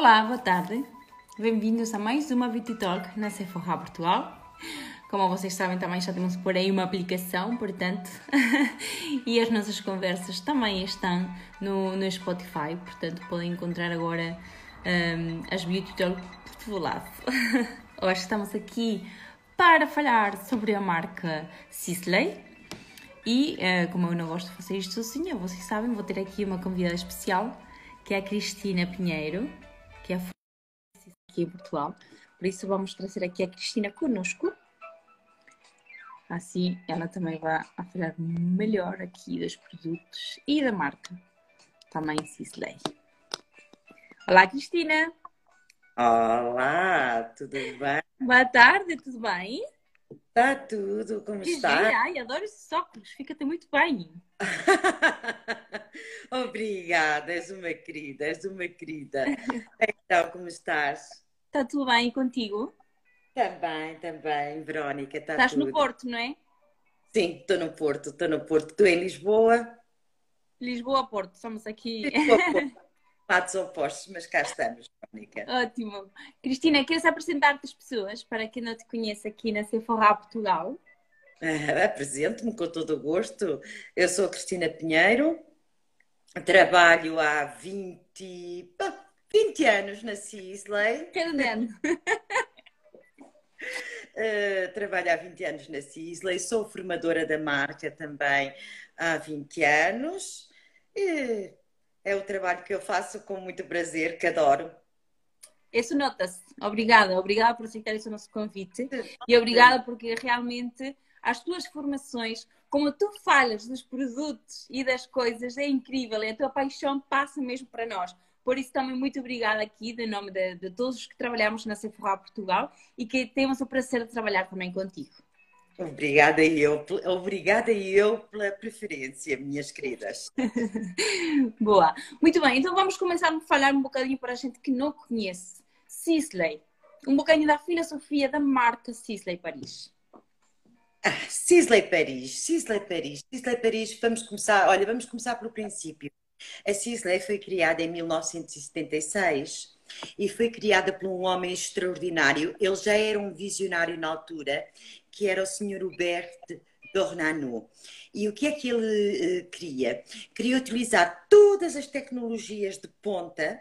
Olá, boa tarde. Bem-vindos a mais uma Beauty Talk na Sephora Portugal. Como vocês sabem, também já temos por aí uma aplicação, portanto, e as nossas conversas também estão no, no Spotify, portanto, podem encontrar agora um, as Beauty Talk lado. Hoje estamos aqui para falar sobre a marca Sisley. E, uh, como eu não gosto de fazer isto sozinha, vocês sabem, vou ter aqui uma convidada especial, que é a Cristina Pinheiro, que é a aqui em Portugal. Por isso, vamos trazer aqui a Cristina conosco. Assim, ela também vai falar melhor aqui dos produtos e da marca. Também Sisley. Olá, Cristina! Olá, tudo bem? Boa tarde, tudo bem? Está tudo, como que está? Gira. Ai, adoro esses óculos, fica-te muito bem. Obrigada, és uma querida, és uma querida. Então, como estás? Está tudo bem contigo? Também, também, Verónica, está Estás tudo. no Porto, não é? Sim, estou no Porto, estou no Porto. Estou em Lisboa. Lisboa, Porto, estamos aqui. Lados opostos, mas cá estamos, Verónica. Ótimo. Cristina, queres apresentar-te as pessoas para quem não te conhece aqui na Sephora Portugal? Ah, Apresento-me com todo o gosto. Eu sou a Cristina Pinheiro, trabalho há 20, pá, 20 anos na Cisley. Fernando. Uh, trabalho há 20 anos na Cisley, sou formadora da marca também há 20 anos. E é o trabalho que eu faço com muito prazer, que adoro. Isso nota-se. Obrigada, obrigada por aceitar esse nosso convite e obrigada porque realmente as tuas formações, como tu falas dos produtos e das coisas, é incrível e a tua paixão passa mesmo para nós. Por isso, também muito obrigada aqui, em nome de, de todos os que trabalhamos na Sephora Portugal e que temos o prazer de trabalhar também contigo. Obrigada eu, obrigada eu pela preferência, minhas queridas. Boa. Muito bem, então vamos começar a falar um bocadinho para a gente que não conhece. Sisley, um bocadinho da filosofia da marca Sisley Paris. Ah, Sisley Paris, Sisley Paris, Sisley Paris, vamos começar, olha, vamos começar pelo princípio. A Sisley foi criada em 1976 e foi criada por um homem extraordinário. Ele já era um visionário na altura, que era o Sr. Hubert Dornano. E o que é que ele uh, queria? Queria utilizar todas as tecnologias de ponta,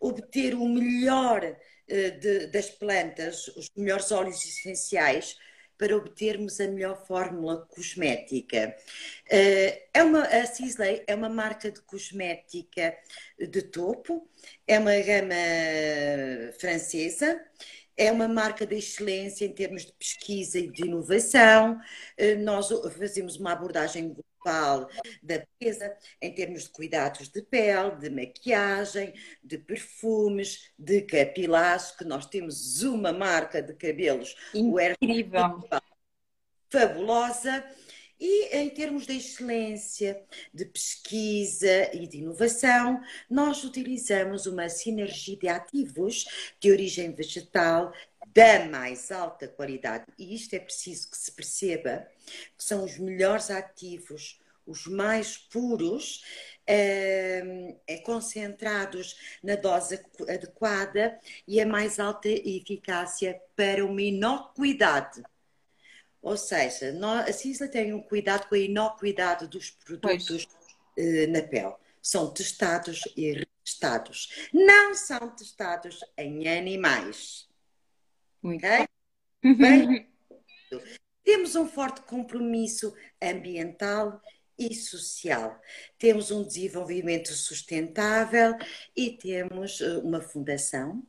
obter o melhor uh, de, das plantas, os melhores óleos essenciais, para obtermos a melhor fórmula cosmética. É uma, a Sisley é uma marca de cosmética de topo, é uma gama francesa, é uma marca de excelência em termos de pesquisa e de inovação. Nós fazemos uma abordagem global da beleza em termos de cuidados de pele, de maquiagem, de perfumes, de capilares, que nós temos uma marca de cabelos incrível, fabulosa. E em termos de excelência, de pesquisa e de inovação, nós utilizamos uma sinergia de ativos de origem vegetal da mais alta qualidade. E isto é preciso que se perceba, que são os melhores ativos, os mais puros, é, concentrados na dose adequada e a mais alta eficácia para uma inocuidade ou seja, nós, a CISLA tem um cuidado com a inocuidade dos produtos eh, na pele. São testados e retestados. Não são testados em animais. Muito okay? bem. Temos um forte compromisso ambiental e social. Temos um desenvolvimento sustentável e temos uma fundação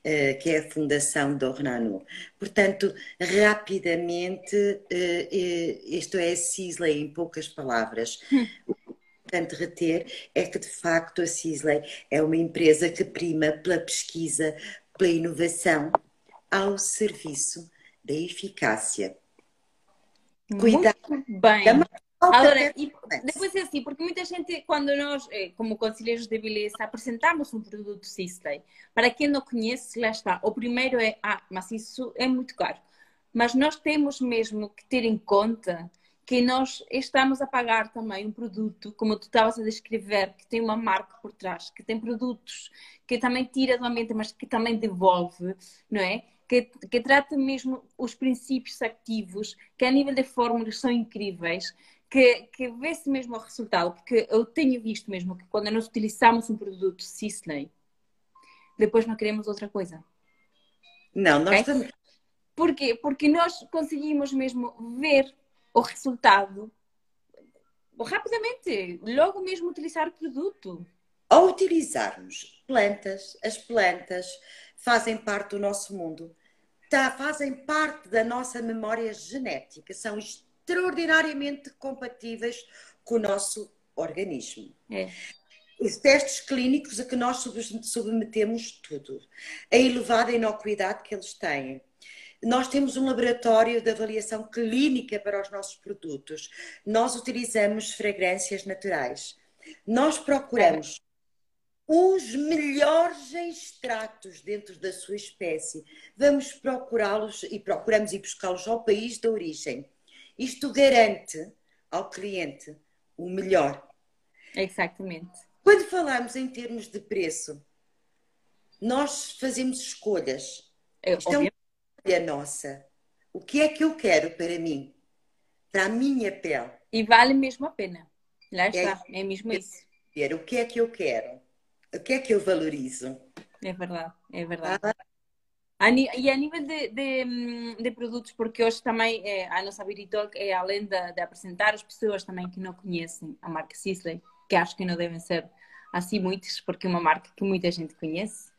Uh, que é a Fundação Dornano. Portanto, rapidamente, uh, isto é a Cisley em poucas palavras. O que é importante reter é que, de facto, a Cisley é uma empresa que prima pela pesquisa, pela inovação, ao serviço da eficácia. Cuidado bem. Agora, depois é assim, porque muita gente, quando nós, eh, como conselheiros de beleza, apresentamos um produto Sisley, para quem não conhece, lá está. O primeiro é, ah, mas isso é muito caro. Mas nós temos mesmo que ter em conta que nós estamos a pagar também um produto, como tu estavas a descrever, que tem uma marca por trás, que tem produtos que também tira do ambiente, mas que também devolve, não é? Que, que trata mesmo os princípios ativos, que a nível de fórmulas são incríveis, que, que vê-se mesmo o resultado, porque eu tenho visto mesmo que quando nós utilizamos um produto Sisley, depois não queremos outra coisa. Não, nós okay? também. Por quê? Porque nós conseguimos mesmo ver o resultado rapidamente, logo mesmo utilizar o produto. Ao utilizarmos plantas, as plantas fazem parte do nosso mundo, tá, fazem parte da nossa memória genética, são extraordinariamente compatíveis com o nosso organismo. É. Os testes clínicos a que nós submetemos tudo, a elevada inocuidade que eles têm, nós temos um laboratório de avaliação clínica para os nossos produtos. Nós utilizamos fragrâncias naturais. Nós procuramos os melhores extratos dentro da sua espécie. Vamos procurá-los e procuramos ir buscá-los ao país de origem. Isto garante ao cliente o melhor. Exatamente. Quando falamos em termos de preço, nós fazemos escolhas. É, Isto é um é nossa. O que é que eu quero para mim? Para a minha pele. E vale mesmo a pena. Lá é está, é, é mesmo isso. O que é que eu quero? O que é que eu valorizo? É verdade, é verdade. Ah. E a nível de, de, de, produtos, porque hoje também é, a nossa Beauty Talk é além de, de, apresentar as pessoas também que não conhecem a marca Sisley, que acho que não devem ser assim muitas, porque é uma marca que muita gente conhece.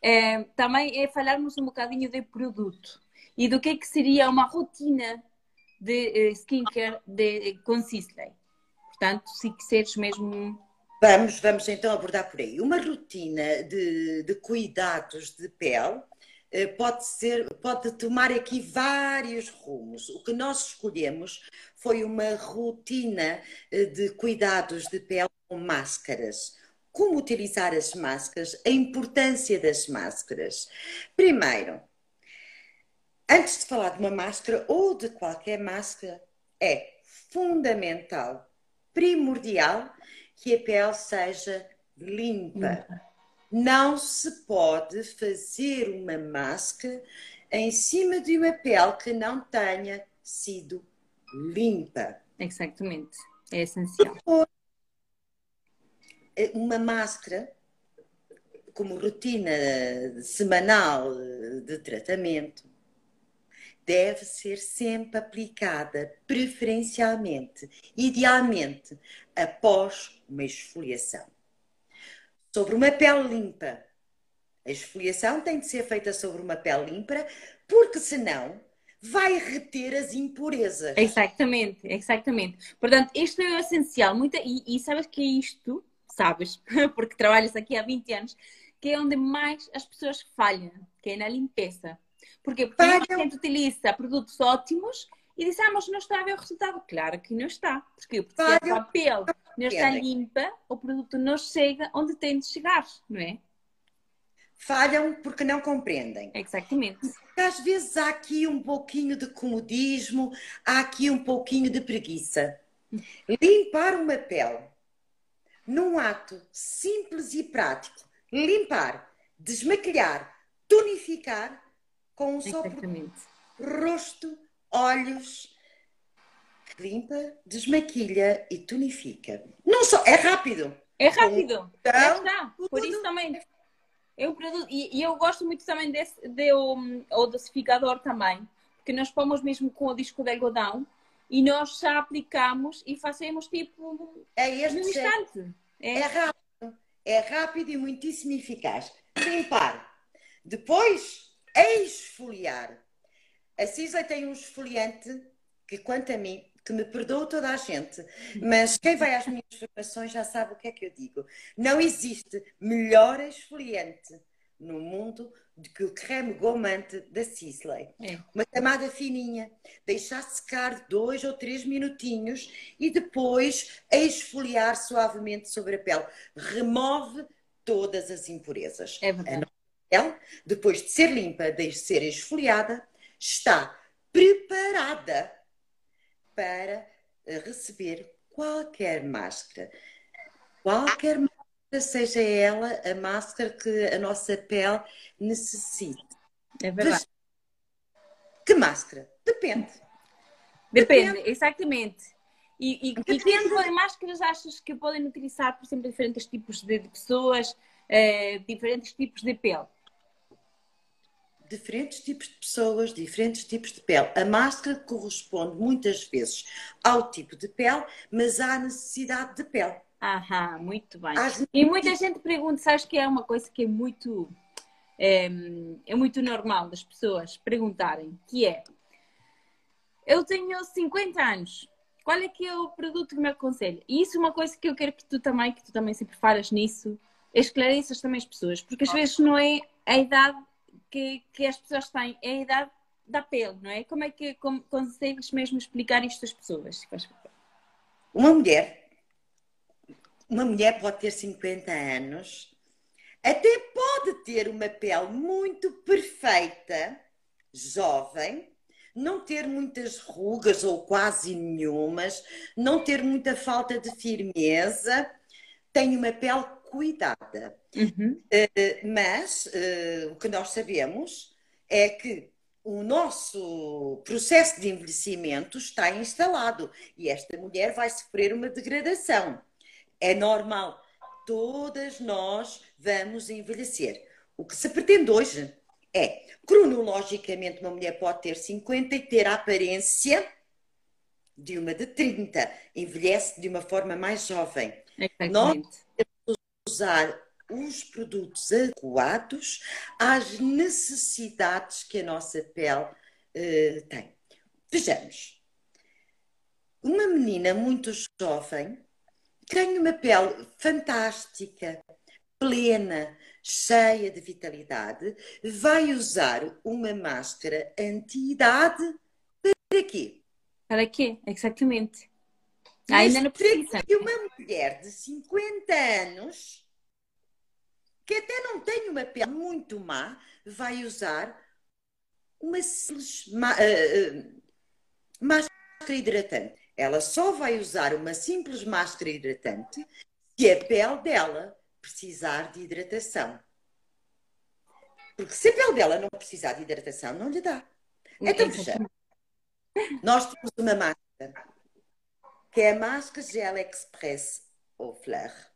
É, também é falarmos um bocadinho de produto e do que, é que seria uma rotina de uh, skincare de, com Sisley. Portanto, se quiseres mesmo. Vamos, vamos então abordar por aí. Uma rotina de, de cuidados de pele eh, pode ser, pode tomar aqui vários rumos. O que nós escolhemos foi uma rotina eh, de cuidados de pele com máscaras como utilizar as máscaras, a importância das máscaras. Primeiro, antes de falar de uma máscara ou de qualquer máscara, é fundamental, primordial, que a pele seja limpa. Não se pode fazer uma máscara em cima de uma pele que não tenha sido limpa. Exatamente. É essencial. Depois, uma máscara como rotina semanal de tratamento deve ser sempre aplicada preferencialmente, idealmente, após uma esfoliação. Sobre uma pele limpa, a esfoliação tem de ser feita sobre uma pele limpa, porque senão vai reter as impurezas. Exatamente, exatamente. Portanto, isto é o essencial. Muita, e, e sabes que isto sabes, porque trabalhas aqui há 20 anos, que é onde mais as pessoas falham, que é na limpeza. Porque, porque a gente utiliza produtos ótimos e diz, ah, mas não está a ver o resultado. Claro que não está. Porque, porque se a papel não está limpa, o produto não chega onde tem de chegar, não é? Falham porque não compreendem. Exatamente. Porque às vezes há aqui um pouquinho de comodismo, há aqui um pouquinho de preguiça. Limpar uma pele num ato simples e prático, limpar, desmaquilhar, tonificar com um só rosto, olhos, limpa, desmaquilha e tonifica. Não só, é rápido. É rápido. Então, está. Por isso também. Eu produzo, e, e, eu gosto muito também desse de, um, o dosificador também, porque nós pomos mesmo com o disco de algodão e nós já aplicamos e fazemos tipo é este num instante. É. é rápido, é rápido e muitíssimo eficaz. Limpar. Depois, esfoliar. A Cisla tem um esfoliante que, quanto a mim, que me perdoa toda a gente, mas quem vai às minhas formações já sabe o que é que eu digo. Não existe melhor esfoliante no mundo do que o creme gommante da Sisley. É. Uma camada fininha, deixar secar dois ou três minutinhos e depois esfoliar suavemente sobre a pele. Remove todas as impurezas. É verdade. Depois de ser limpa, de ser esfoliada, está preparada para receber qualquer máscara. Qualquer máscara, seja ela a máscara que a nossa pele necessite. É verdade. Que máscara? Depende. Depende, Depende. exatamente. E, e, e que tipo máscaras achas que podem utilizar, por exemplo, diferentes tipos de, pessoas, eh, diferentes tipos de pele? Diferentes tipos de pessoas, diferentes tipos de pele. A máscara corresponde muitas vezes ao tipo de pele, mas à necessidade de pele. Aham, muito bem. As... E muita gente pergunta, sabes que é uma coisa que é muito é, é muito normal das pessoas perguntarem, que é eu tenho 50 anos, qual é que é o produto que me aconselha? E isso é uma coisa que eu quero que tu também, que tu também sempre falas nisso, esclareças também as pessoas, porque às vezes não é a idade que, que as pessoas têm, é a idade da pele, não é? Como é que como, consegues mesmo explicar isto às pessoas? Uma mulher, uma mulher pode ter 50 anos, até pode ter uma pele muito perfeita, jovem, não ter muitas rugas ou quase nenhumas, não ter muita falta de firmeza, tem uma pele cuidada. Uhum. Uh, mas uh, o que nós sabemos é que o nosso processo de envelhecimento está instalado e esta mulher vai sofrer uma degradação. É normal, todas nós vamos envelhecer. O que se pretende hoje é, cronologicamente, uma mulher pode ter 50 e ter a aparência de uma de 30, envelhece de uma forma mais jovem. Nós usar os produtos adequados às necessidades que a nossa pele uh, tem. Vejamos. Uma menina muito jovem tem uma pele fantástica, plena, cheia de vitalidade, vai usar uma máscara anti-idade para quê? Para quê? Exatamente. Ainda não precisa. E uma mulher de 50 anos, que até não tem uma pele muito má, vai usar uma simples uh, uh, máscara hidratante. Ela só vai usar uma simples máscara hidratante se a pele dela precisar de hidratação. Porque se a pele dela não precisar de hidratação, não lhe dá. Então, veja, nós temos uma máscara, que é a máscara Gel Express ou Fleur.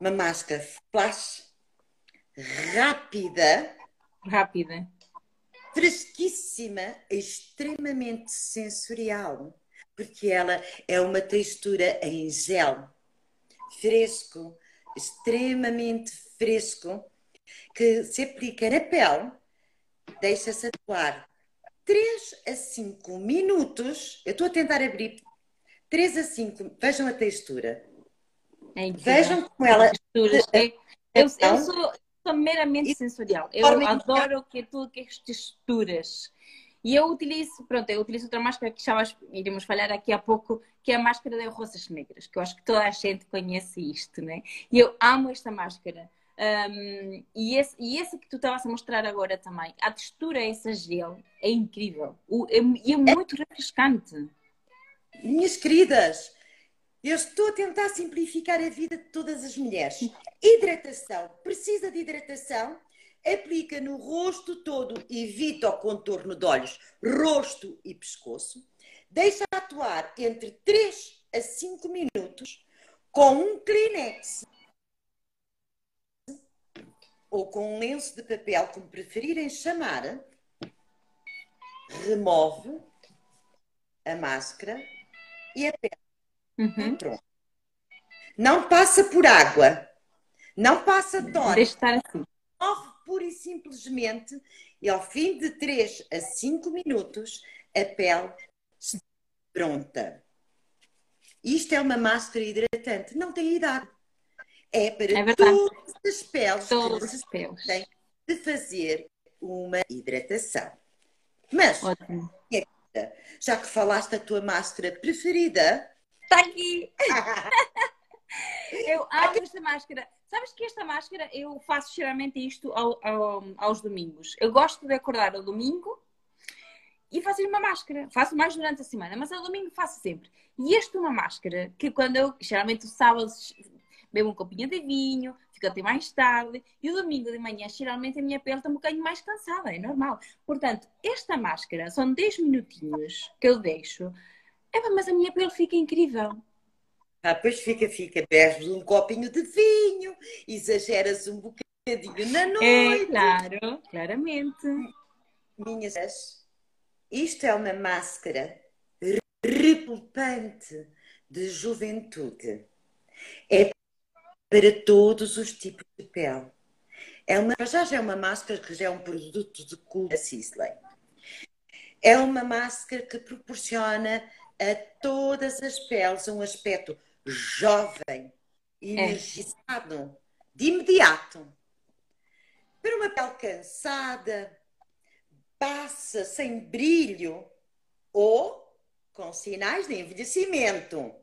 Uma máscara flash, rápida. Rápida. Fresquíssima, extremamente sensorial, porque ela é uma textura em gel, fresco, extremamente fresco que se aplica na pele, deixa-se atuar 3 a 5 minutos. Eu estou a tentar abrir 3 a 5, vejam a textura. É vejam como ela. É, eu, eu, sou, sou meramente sensorial. Eu adoro que tudo que é texturas. E eu utilizo, pronto, eu utilizo outra máscara que já iremos falar aqui a pouco, que é a máscara de rosas negras, que eu acho que toda a gente conhece isto, né? E eu amo esta máscara. Um, e, esse, e esse que tu estavas a mostrar agora também, a textura esse gel é incrível o, é, e é, é muito refrescante. Minhas queridas, eu estou a tentar simplificar a vida de todas as mulheres. Hidratação, precisa de hidratação, aplica no rosto todo, evita o contorno de olhos, rosto e pescoço, deixa atuar entre 3 a 5 minutos com um Kleenex ou com um lenço de papel, como preferirem chamar, remove a máscara e a pele. Uhum. Pronto. Não passa por água, não passa tónico. Deixa estar assim pura e simplesmente, e ao fim de 3 a 5 minutos, a pele está pronta. Isto é uma máscara hidratante, não tem idade. É para é todas as peles todas as peles. de fazer uma hidratação. Mas, Ótimo. já que falaste da tua máscara preferida, está aqui! Eu amo esta máscara. Sabes que esta máscara eu faço geralmente isto ao, ao, aos domingos. Eu gosto de acordar ao domingo e faço uma máscara. Faço mais durante a semana, mas ao domingo faço sempre. E este é uma máscara que quando eu, geralmente o sábado, bebo um copinho de vinho, fico até mais tarde, e o domingo de manhã, geralmente a minha pele está um bocadinho mais cansada, é normal. Portanto, esta máscara são 10 minutinhos que eu deixo, é, mas a minha pele fica incrível. Ah, pois fica, fica, bebes um copinho de vinho, exageras um bocadinho na é, noite. É, claro, claramente. Minhas, isto é uma máscara repulpante de juventude. É para todos os tipos de pele. É uma, já, já é uma máscara que já é um produto de culto da Sisley. É uma máscara que proporciona a todas as peles um aspecto jovem, energizado, é. de imediato. Para uma pele cansada, passa sem brilho ou com sinais de envelhecimento.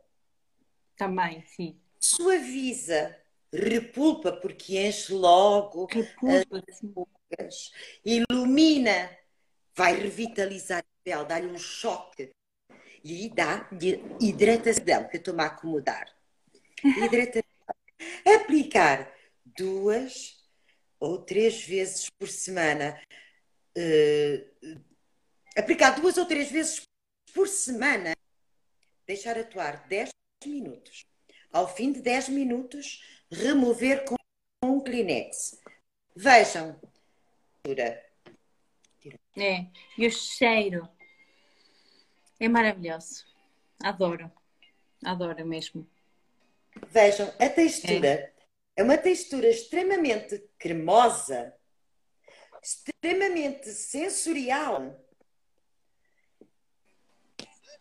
Também, sim. Suaviza, repulpa, porque enche logo repulpa, as rugas, ilumina, vai revitalizar a pele, dá-lhe um choque e dá hidratação, que eu estou-me a acomodar. Hidratação. Aplicar duas ou três vezes por semana. Uh, aplicar duas ou três vezes por semana. Deixar atuar 10 minutos. Ao fim de 10 minutos, remover com um Kleenex. Vejam. É, e o cheiro é maravilhoso. Adoro. Adoro mesmo. Vejam, a textura é, é uma textura extremamente cremosa, extremamente sensorial.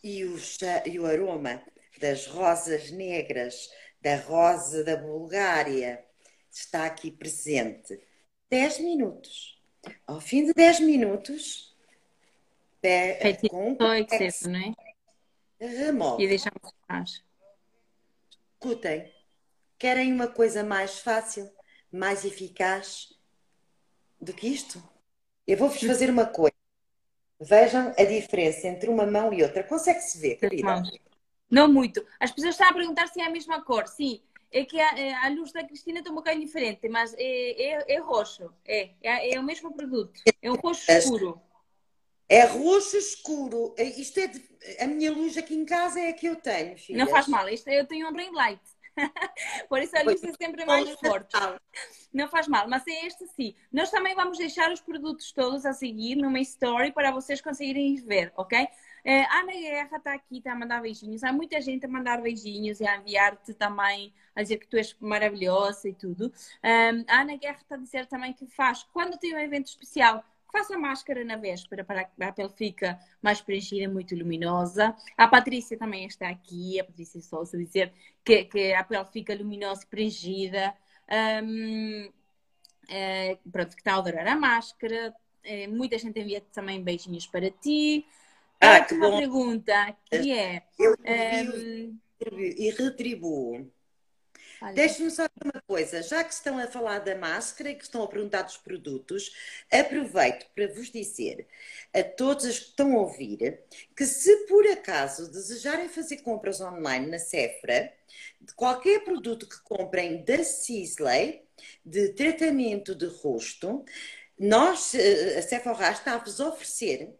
E o, e o aroma das rosas negras, da rosa da Bulgária, está aqui presente. 10 minutos. Ao fim de 10 minutos, Feito com só excesso, não é? Remove. E deixamos mais. Escutem, querem uma coisa mais fácil, mais eficaz do que isto? Eu vou-vos fazer uma coisa. Vejam a diferença entre uma mão e outra. Consegue-se ver, querida? Não muito. As pessoas estão a perguntar se é a mesma cor. Sim, é que a, a luz da Cristina está um bocadinho diferente, mas é, é, é roxo. É, é, é, o mesmo produto. É um roxo escuro. É roxo escuro. É, isto é de... a minha luz aqui em casa é a que eu tenho, filhas. Não faz mal, isto eu tenho um ring light. Por isso a luz é sempre mais forte. Não faz mal, mas é este sim. Nós também vamos deixar os produtos todos a seguir numa story para vocês conseguirem ver, ok? É, a Ana Guerra está aqui, está a mandar beijinhos. Há muita gente a mandar beijinhos e a enviar-te também, a dizer que tu és maravilhosa e tudo. A Ana Guerra está a dizer também que faz, quando tem um evento especial, faça a máscara na véspera para que a pele fique mais preenchida, muito luminosa. A Patrícia também está aqui, a Patrícia Souza, dizer que, que a pele fica luminosa e preenchida. Um, é, pronto, que está a adorar a máscara. É, muita gente envia também beijinhos para ti. Ah, que uma bom. pergunta que é. Eu um, e retribuo. Deixe-me só uma coisa, já que estão a falar da máscara e que estão a perguntar dos produtos, aproveito para vos dizer a todos os que estão a ouvir que se por acaso desejarem fazer compras online na Cefra, de qualquer produto que comprem da Sisley, de tratamento de rosto, nós, eh, a Sephora está a vos oferecer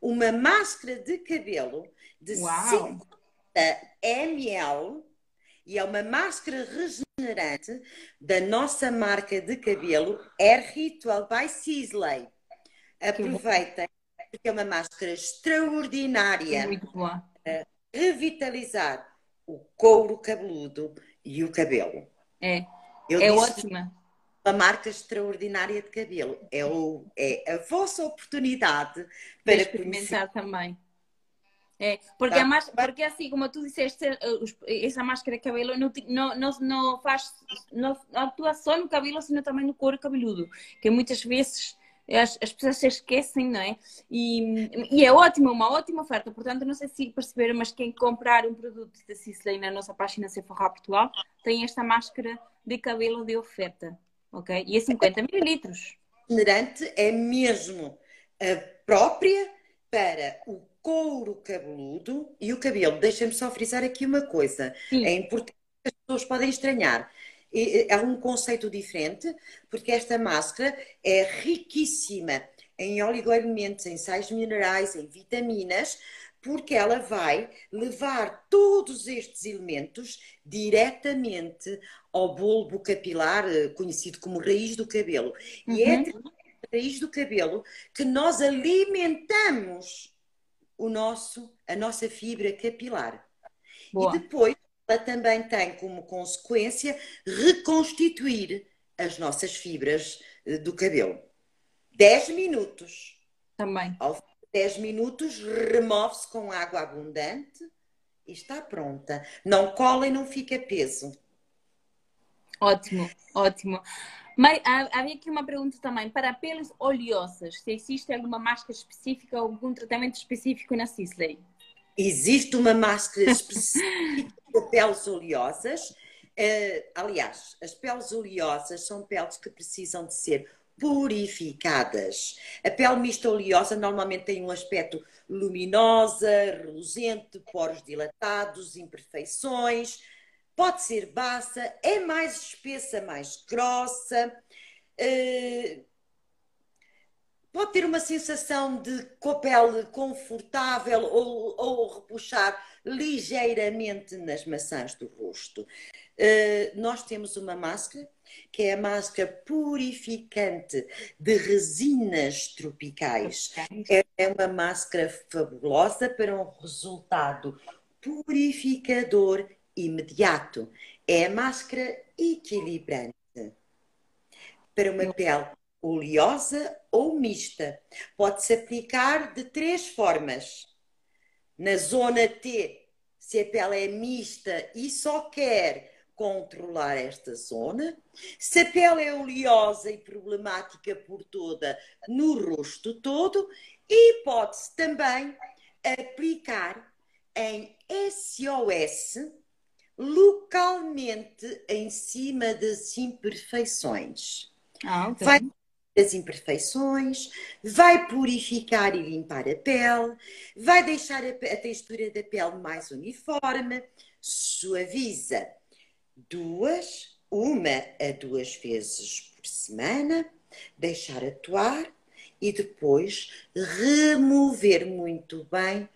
uma máscara de cabelo de Uau. 50 ml e é uma máscara regenerante da nossa marca de cabelo Air Ritual by Sisley. Aproveitem, porque é uma máscara extraordinária Muito boa. para revitalizar o couro cabeludo e o cabelo. É, Eu é ótima. Uma marca extraordinária de cabelo. É, o, é a vossa oportunidade para experimentar conhecer. também. É, porque, tá. a porque assim, como tu disseste, eh, essa máscara de cabelo não, não, não, faz, não atua só no cabelo, sino também no couro cabeludo, que muitas vezes as, as pessoas se esquecem, não é? E, e é ótimo, uma ótima oferta. Portanto, não sei se perceberam, mas quem comprar um produto da Cisley na nossa página Sephora Portugal tem esta máscara de cabelo de oferta, ok? E é 50 mililitros. Generante é mesmo a própria para o couro cabeludo e o cabelo. Deixa-me só frisar aqui uma coisa. Sim. É importante que as pessoas podem estranhar. É um conceito diferente, porque esta máscara é riquíssima em oligoelementos, em sais minerais, em vitaminas, porque ela vai levar todos estes elementos diretamente ao bulbo capilar, eh, conhecido como raiz do cabelo. Uhum. E é uhum. a raiz do cabelo que nós alimentamos o nosso, a nossa fibra capilar. Boa. E depois ela também tem como consequência reconstituir as nossas fibras eh, do cabelo. 10 minutos. Também. Ao 10 minutos, remove-se com água abundante e está pronta. Não cola e não fica peso. Ótimo, ótimo. Mas havia aqui uma pergunta também. Para peles oleosas, se existe alguma máscara específica ou algum tratamento específico na Sisley? Existe uma máscara específica para peles oleosas. Uh, aliás, as peles oleosas são peles que precisam de ser purificadas. A pele mista oleosa normalmente tem um aspecto luminosa, reluzente, poros dilatados, imperfeições. Pode ser baça, é mais espessa, mais grossa. Uh, pode ter uma sensação de com a pele confortável ou, ou repuxar ligeiramente nas maçãs do rosto. Uh, nós temos uma máscara que é a máscara purificante de resinas tropicais. É uma máscara fabulosa para um resultado purificador imediato. É a máscara equilibrante para uma pele oleosa ou mista. Pode-se aplicar de três formas. Na zona T, se a pele é mista e só quer controlar esta zona. Se a pele é oleosa e problemática por toda, no rosto todo. E pode-se também aplicar em SOS localmente em cima das imperfeições. Ah, okay. Vai as imperfeições, vai purificar e limpar a pele, vai deixar a, a textura da pele mais uniforme, suaviza duas, uma a duas vezes por semana, deixar atuar e depois remover muito bem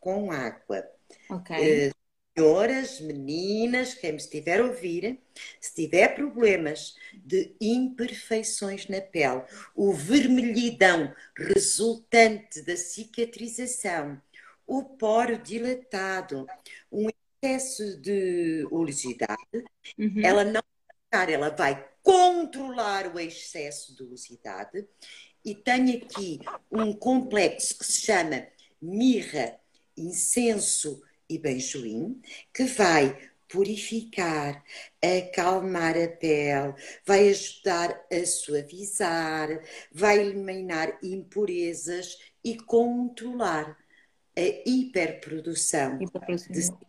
com água. Ok. Senhoras, meninas, quem me estiver a ouvir, se tiver problemas de imperfeições na pele, o vermelhidão resultante da cicatrização, o poro dilatado, um excesso de oleosidade, uhum. ela não vai ela vai controlar o excesso de oleosidade e tem aqui um complexo que se chama mirra, incenso e benjoim, que vai purificar, acalmar a pele, vai ajudar a suavizar, vai eliminar impurezas e controlar a hiperprodução, hiperprodução. de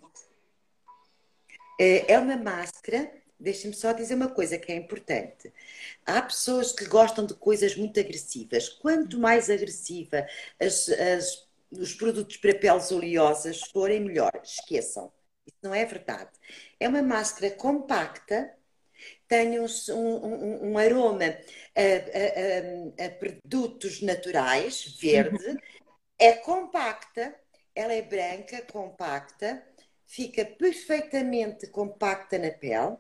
é, é uma máscara. Deixem-me só dizer uma coisa que é importante. Há pessoas que gostam de coisas muito agressivas. Quanto mais agressiva as, as, os produtos para peles oleosas forem, melhor. Esqueçam. Isso não é verdade. É uma máscara compacta, tem um, um, um aroma a, a, a, produtos naturais, verde, é compacta, ela é branca, compacta, fica perfeitamente compacta na pele,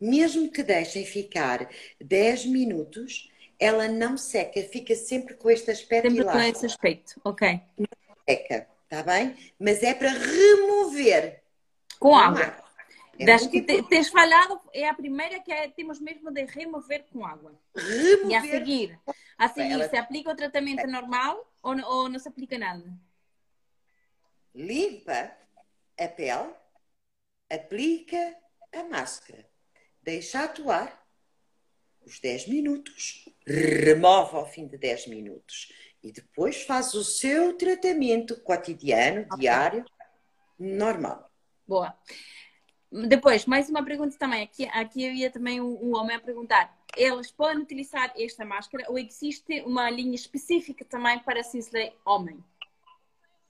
mesmo que deixem ficar 10 minutos, ela não seca, fica sempre com este aspecto sempre com esse aspecto, ok. Não seca, está bem? Mas é para remover com água. É das que te, tens falado, é a primeira que é, temos mesmo de remover com água. Remover. E a seguir, a seguir ela... se aplica o tratamento normal ou, ou não se aplica nada? Limpa a pele, aplica a máscara, deixa atuar os 10 minutos, remove ao fim de 10 minutos e depois faz o seu tratamento cotidiano, okay. diário, normal. Boa. Depois, mais uma pergunta também. Aqui, aqui havia também um, homem a perguntar. Elas podem utilizar esta máscara ou existe uma linha específica também para Sisley homem?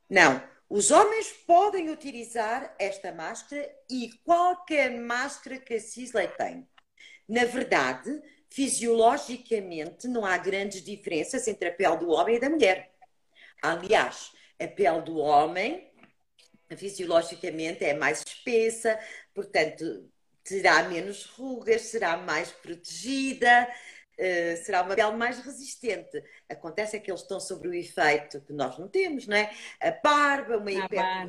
Não, os homens podem utilizar esta máscara e qualquer máscara que a Sisley tem. Na verdade, fisiologicamente, não há grandes diferenças entre a pele do homem e da mulher. Aliás, a pele do homem, fisiologicamente, é mais espessa, portanto, terá menos rugas, será mais protegida, uh, será uma pele mais resistente. Acontece é que eles estão sobre o efeito que nós não temos, não é? A barba, uma hiper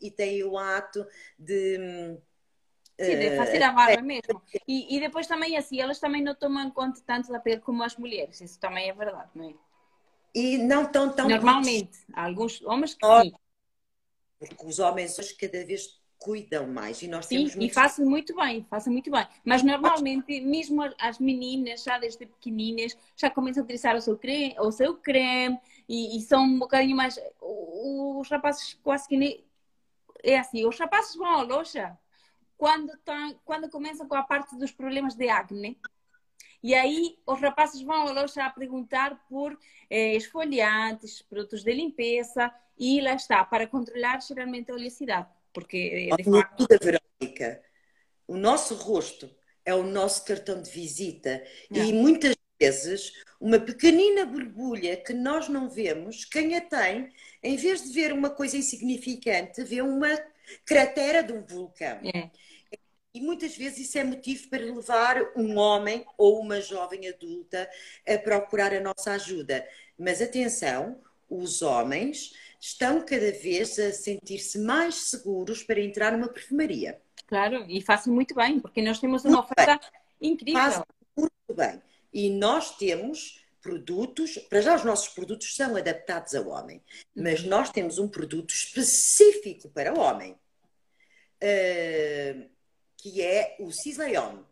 e tem o ato de. Sim, de fazer a barba mesmo. E, e, depois também assim, elas também não tomam conta tanto da pele como as mulheres, isso também é verdade, não é? E não estão tão. Normalmente, há alguns homens que sim. Porque os homens hoje cada vez cuidam mais e nós Sim, temos e fazem muito bem, fazem muito bem. Mas normalmente, mesmo as meninas, já desde pequeninas, já começam a utilizar o seu creme, o seu creme e, e são um bocadinho mais. Os rapazes quase que nem. É assim, os rapazes vão à loja quando, tão, quando começam com a parte dos problemas de acne. E aí os rapazes vão à loja a perguntar por eh, esfoliantes, produtos de limpeza e lá está, para controlar geralmente a oleosidade. Porque, de facto... Verónica, o nosso rosto é o nosso cartão de visita e muitas vezes uma pequenina borbulha que nós não vemos, quem a tem, em vez de ver uma coisa insignificante, vê uma cratera de um vulcão. É. E muitas vezes isso é motivo para levar um homem ou uma jovem adulta a procurar a nossa ajuda. Mas atenção, os homens estão cada vez a sentir-se mais seguros para entrar numa perfumaria. Claro, e fazem muito bem, porque nós temos uma muito oferta bem. incrível. Fazem muito bem. E nós temos produtos, para já os nossos produtos são adaptados ao homem, mas uhum. nós temos um produto específico para o homem, uh, que é o Cisleon.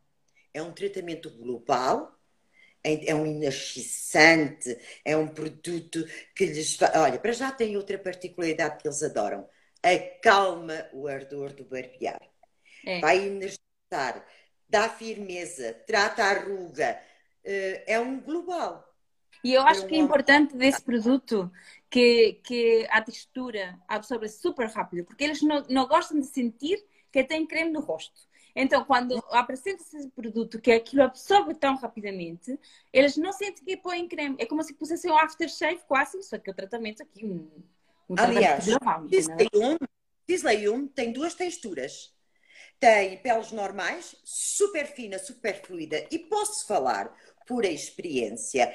É um tratamento global é, é um inascissante, é um produto que lhes. Olha, para já tem outra particularidade que eles adoram: acalma o ardor do barbear. É. Vai energizar, dá firmeza, trata a ruga. Eh, é um global. E eu acho que é importante desse produto que, que a textura absorve super rápido, porque eles não, não gostam de sentir que tem creme no rosto. Então, quando apresenta esse produto que aquilo absorve tão rapidamente, eles não sentem que põem creme. É como se pusessem um aftershave quase, só que o tratamento aqui, um, um Aliás, Disley 1 tem duas texturas. Tem peles normais, super fina, super fluida. E posso falar por experiência,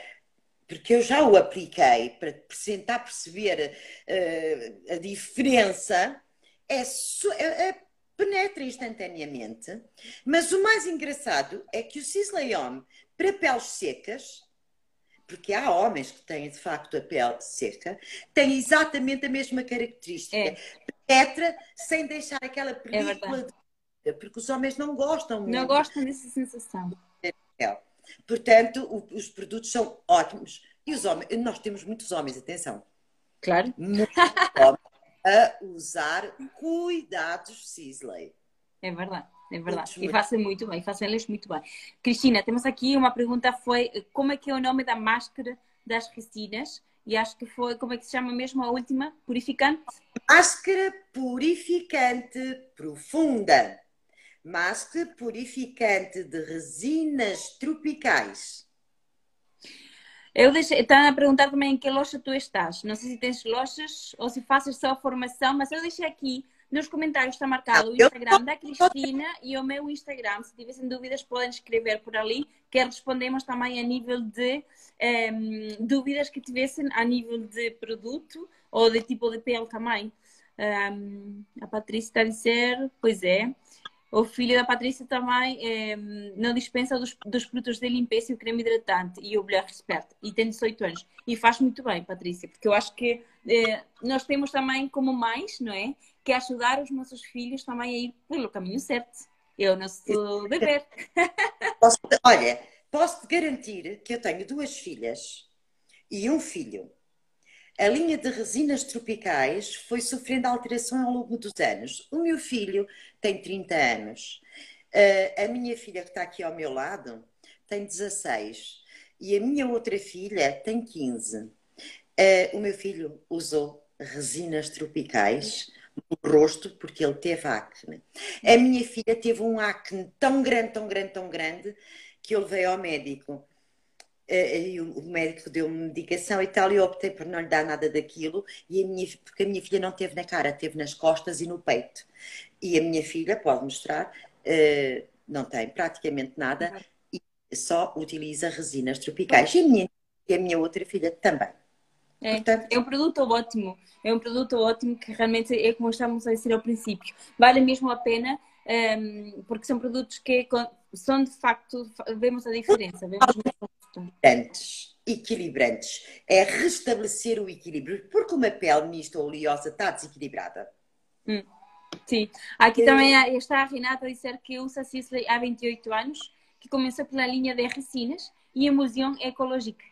porque eu já o apliquei para tentar perceber uh, a diferença. É, é, é penetra instantaneamente, mas o mais engraçado é que o Cisleon, para peles secas, porque há homens que têm de facto a pele seca, tem exatamente a mesma característica. É. Penetra sem deixar aquela é película é de... porque os homens não gostam muito. Não gostam dessa sensação. Portanto, o, os produtos são ótimos. E os homens, nós temos muitos homens, atenção. Claro. Muitos homens a usar cuidados Sisley. É verdade, é verdade. e fazem muito bem, fazem eles muito bem. Cristina, temos aqui uma pergunta, foi como é que é o nome da máscara das resinas? E acho que foi, como é que se chama mesmo a última? Purificante? Máscara purificante profunda. Máscara purificante de resinas tropicais. Eu deixei, estão a perguntar também em que loja tu estás. Não sei se tens lojas ou se fazes só a formação, mas eu deixei aqui nos comentários está marcado o Instagram da Cristina e o meu Instagram. Se tivessem dúvidas, podem escrever por ali, que respondemos também a nível de um, ehm, dúvidas que tivessem a nível de produto ou de tipo de pele também. Um, ehm, a Patrícia está a dizer, pois é, o filho da Patrícia também é, não dispensa dos, dos, produtos de limpeza e o creme hidratante e o Blur Expert. E tem 18 anos. E faz muito bem, Patrícia, porque eu acho que é, nós temos também como mais, não é? Que ajudar os nossos filhos também a ir pelo caminho certo. Eu não sou. Posso, olha, posso-te garantir que eu tenho duas filhas e um filho a linha de resinas tropicais foi sofrendo alteração ao longo dos anos. O meu filho tem 30 anos. Uh, a minha filha, que está aqui ao meu lado, tem 16. E a minha outra filha tem 15. Uh, o meu filho usou resinas tropicais no rosto, porque ele teve acne. A minha filha teve um acne tão grande, tão grande, tão grande, que ele veio ao médico. Eh, e o médico deu-me medicação e tal, e eu optei por não lhe dar nada daquilo, e a minha, porque a minha filha não teve na cara, teve nas costas e no peito. E a minha filha, pode mostrar, eh, não tem praticamente nada, e só utiliza resinas tropicais. E a minha, e a minha outra filha também. É, Portanto, é um produto ótimo, é um produto ótimo que realmente é como estávamos a dizer ao princípio. Vale mesmo a pena, ehm, porque são produtos que são de facto, vemos a diferença. Vemos equilibrantes, equilibrantes. É restabelecer o equilíbrio, porque uma pele mista ou oleosa está desequilibrada. Hum, sim. Aqui é... também está a Renata a dizer que usa Sisley há 28 anos, que começou pela linha de resinas e emulsão ecológica.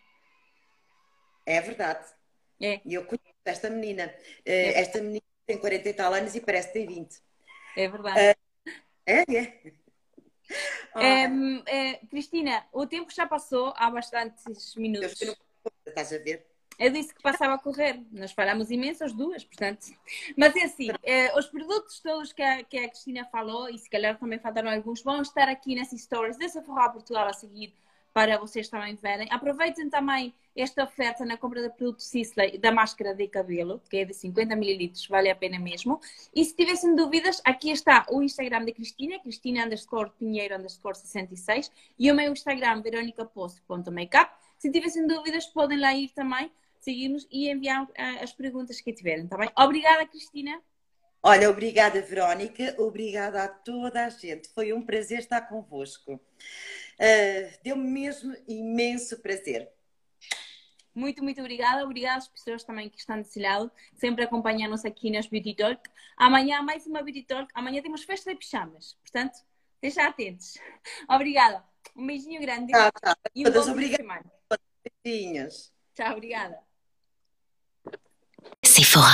É verdade. É. E eu conheço esta menina. Eh, é. Esta menina tem 40 e tal anos e parece que tem 20. É verdade. Uh, é, é. Oh. É, Cristina, o tempo já passou há bastantes minutos. Eu. Estás a ver? Eu disse que passava a correr. Nós falamos imenso as duas, portanto. Mas é assim, eh, os produtos todos que a, que a Cristina falou, e se calhar também faltaram alguns, vão estar aqui nessas stories dessa Forró Portugal a seguir para vocês também verem. Aproveitem também esta oferta na compra do produto Sisley da máscara de cabelo, que é de 50 ml, vale a pena mesmo. E se tivessem dúvidas, aqui está o Instagram da Cristina, Cristina underscore Pinheiro underscore 66 e o meu Instagram, veronicapost.makeup. Se tivessem dúvidas, podem lá ir também, seguir-nos e enviar uh, as perguntas que tiverem, tá bem? Obrigada, Cristina. Olha, obrigada, Verónica. Obrigada a toda a gente. Foi um prazer estar convosco. Uh, Deu-me mesmo imenso prazer. Muito, muito obrigada. Obrigada às pessoas também que estão desse lado, sempre acompanhando-nos aqui nas Beauty Talk. Amanhã mais uma Beauty Talk. Amanhã temos festa de pijamas, portanto, estejam atentos. Obrigada. Um beijinho grande. Tchau, tchau. E um bom obrigada. Beijinhos. Tchau, obrigada. Sephora.